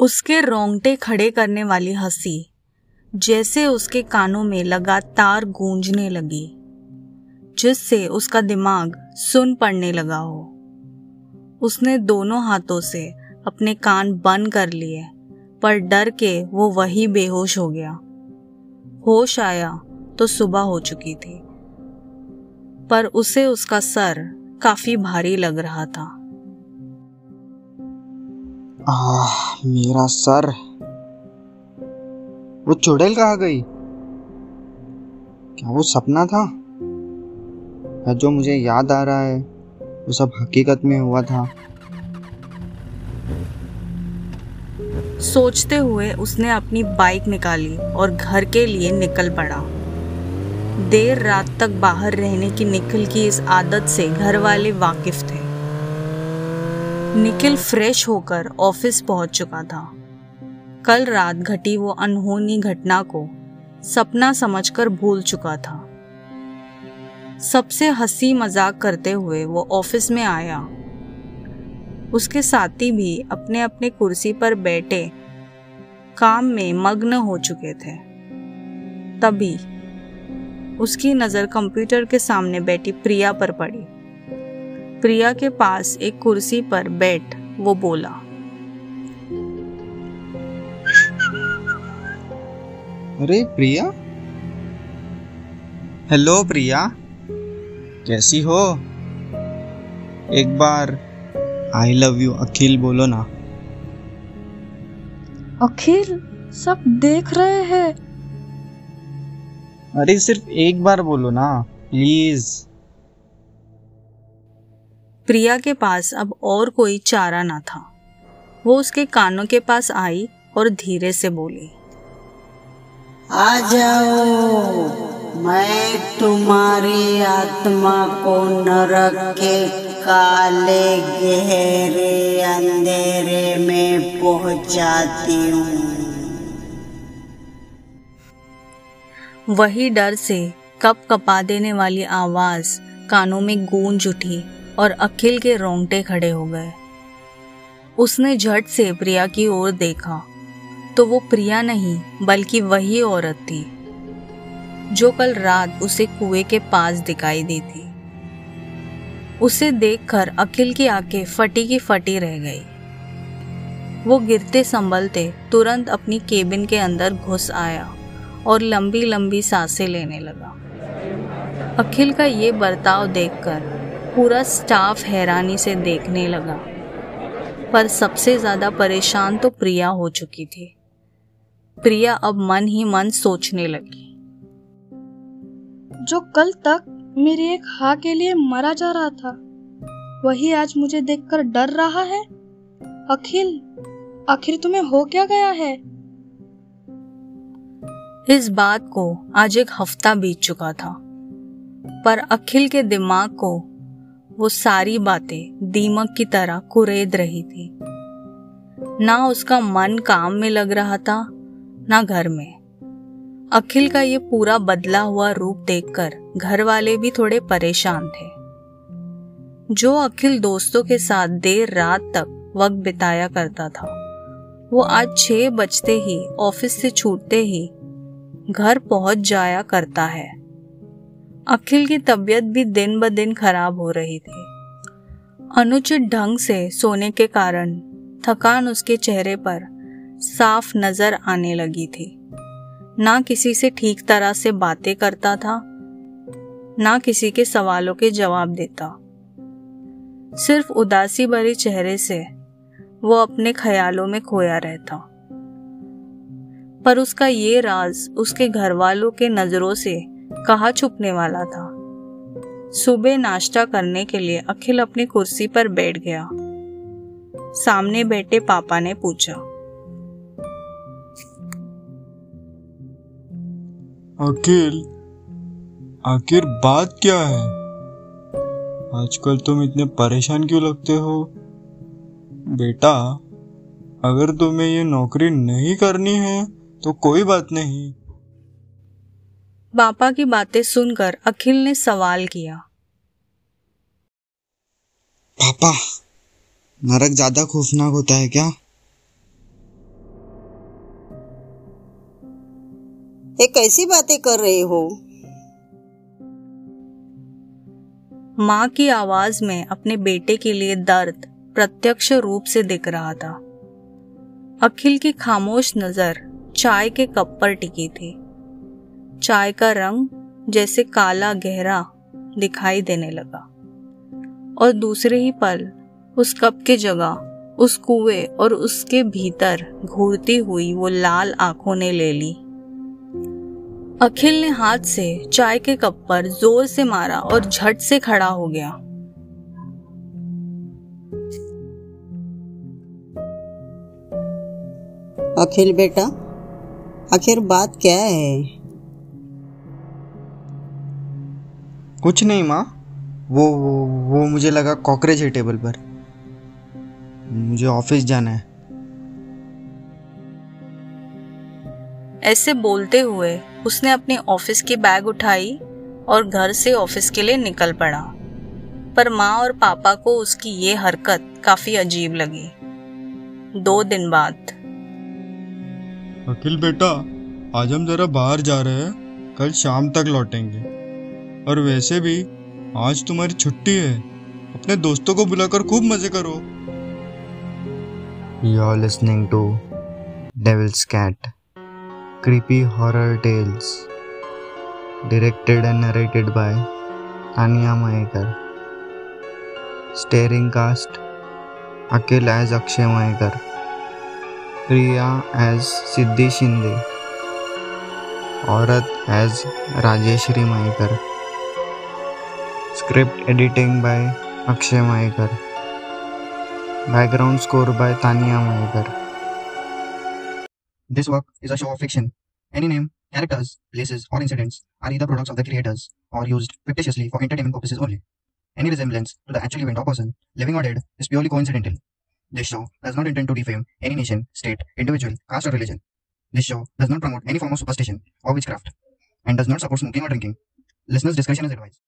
उसके रोंगटे खड़े करने वाली हँसी, जैसे उसके कानों में लगातार गूंजने लगी, जिससे उसका दिमाग सुन पड़ने लगा हो। उसने दोनों हाथों से अपने कान बंद कर लिए, पर डर के वो वही बेहोश हो गया। होश आया तो सुबह हो चुकी थी, पर उसे उसका सर काफ़ी भारी लग रहा था। मेरा सर। वो चुड़ैल कहा गई? क्या वो सपना था? या जो मुझे याद आ रहा है, वो सब हकीकत में हुआ था? सोचते हुए उसने अपनी बाइक निकाली और घर के लिए निकल पड़ा। देर रात तक बाहर रहने की निखिल की इस आदत से घर वाले वाकिफ थे। निखिल फ्रेश होकर ऑफ़िस पहुँच चुका था। कल रात घटी वो अनहोनी घटना को सपना समझकर भूल चुका था। सबसे हँसी मज़ाक करते हुए वो ऑफ़िस में आया। उसके साथी भी अपने अपने कुर्सी पर बैठे काम में मग्न हो चुके थे। तभी उसकी नज़र कंप्यूटर के सामने बैठी प्रिया पर पड़ी। प्रिया के पास एक कुर्सी पर बैठ वो बोला। अरे प्रिया? हेलो प्रिया? कैसी हो? एक बार आई लव यू अखिल बोलो ना। अखिल सब देख रहे हैं। अरे सिर्फ़ एक बार बोलो ना प्लीज़ प्रिया के पास अब और कोई चारा ना था। वो उसके कानों के पास आई और धीरे से बोली आ जाओ मैं तुम्हारी आत्मा को नरक के काले गहरे अंधेरे में पहुंचाती हूँ। वही डर से कप कपा देने वाली आवाज़ कानों में गूंज उठी। और अखिल के रोंगटे खड़े हो गए। उसने झट से प्रिया की ओर देखा। तो वो प्रिया नहीं, बल्कि वही औरत थी, जो कल रात उसे कुएँ के पास दिखाई दी थी उसे देखकर अखिल की आँखें फटी की फटी रह गई। वो गिरते संभलते तुरंत अपनी केबिन के अंदर घुस आया और लंबी लंबी साँसें लेने लगा। अखिल का ये बर्ताव देखकर पूरा स्टाफ हैरानी से देखने लगा। पर सबसे ज़्यादा परेशान तो प्रिया हो चुकी थी। प्रिया अब मन ही मन सोचने लगी। जो कल तक मेरी एक हा के लिए मरा जा रहा था वही आज मुझे देखकर डर रहा है? अखिल आखिर तुम्हें हो क्या गया है? इस बात को आज एक हफ़्ता बीत चुका था पर अखिल के दिमाग को वो सारी बातें दीमक की तरह कुरेद रही थी। ना उसका मन काम में लग रहा था, ना घर में। अखिल का ये पूरा बदला हुआ रूप देखकर घर वाले भी थोड़े परेशान थे। जो अखिल दोस्तों के साथ देर रात तक वक्त बिताया करता था, वो आज छह बजते ही, ऑफ़िस से छूटते ही, घर पहुँच जाया करता है। अखिल की तबीयत भी दिन ब दिन खराब हो रही थी। अनुचित ढंग से सोने के कारण थकान उसके चेहरे पर साफ़ नज़र आने लगी थी। ना किसी से ठीक तरह से बातें करता था, ना किसी के सवालों के जवाब देता। सिर्फ़ उदासी भरे चेहरे से वो अपने ख्यालों में खोया रहता। पर उसका ये राज उसके घर वालों के नज़रों से कहा छुपने वाला था। सुबह नाश्ता करने के लिए अखिल अपनी कुर्सी पर बैठ गया। सामने बैठे पापा ने पूछा, अखिल, आखिर बात क्या है? आजकल तुम इतने परेशान क्यों लगते हो? बेटा, अगर तुम्हें ये नौकरी नहीं करनी है तो कोई बात नहीं। पापा की बातें सुनकर अखिल ने सवाल किया। पापा नरक ज़्यादा खौफनाक होता है क्या? ये कैसी बातें कर रहे हो? माँ की आवाज़ में अपने बेटे के लिए दर्द प्रत्यक्ष रूप से दिख रहा था। अखिल की खामोश नज़र चाय के कप पर टिकी थी। चाय का रंग जैसे काला गहरा दिखाई देने लगा। और दूसरे ही पल उस कप की जगह, उस कुएँ और उसके भीतर घूरती हुई वो लाल आँखों ने ले ली। अखिल ने हाथ से चाय के कप पर ज़ोर से मारा और झट से खड़ा हो गया। अखिल बेटा, आखिर बात क्या है? कुछ नहीं माँ। वो वो वो मुझे लगा कॉकरेज है टेबल पर। मुझे ऑफ़िस जाना है। ऐसे बोलते हुए उसने अपने ऑफ़िस की बैग उठाई और घर से ऑफ़िस के लिए निकल पड़ा। पर माँ और पापा को उसकी ये हरकत काफ़ी अजीब लगी। दो दिन बाद। अखिल बेटा आज हम जरा बाहर जा रहे हैं। कल शाम तक लौटेंगे। और वैसे भी, आज तुम्हारी छुट्टी है। अपने दोस्तों को बुलाकर खूब मज़े करो। You are listening to devil's cat creepy horror tales directed and narrated by Tania Mayekar starring cast अकेल एज अक्षय मयेकर प्रिया एज सिद्धि शिंदे औरत as Rajeshree Mayekar Script editing by Akshay Mahekar Background score by Tanya Mahekar. This work is a show of fiction. Any name, characters, places, or incidents are either products of the creators or used fictitiously for entertainment purposes only. Any resemblance to the actual event or person, living or dead, is purely coincidental. This show does not intend to defame any nation, state, individual, caste, or religion. This show does not promote any form of superstition or witchcraft and does not support smoking or drinking. Listeners' discretion is advised.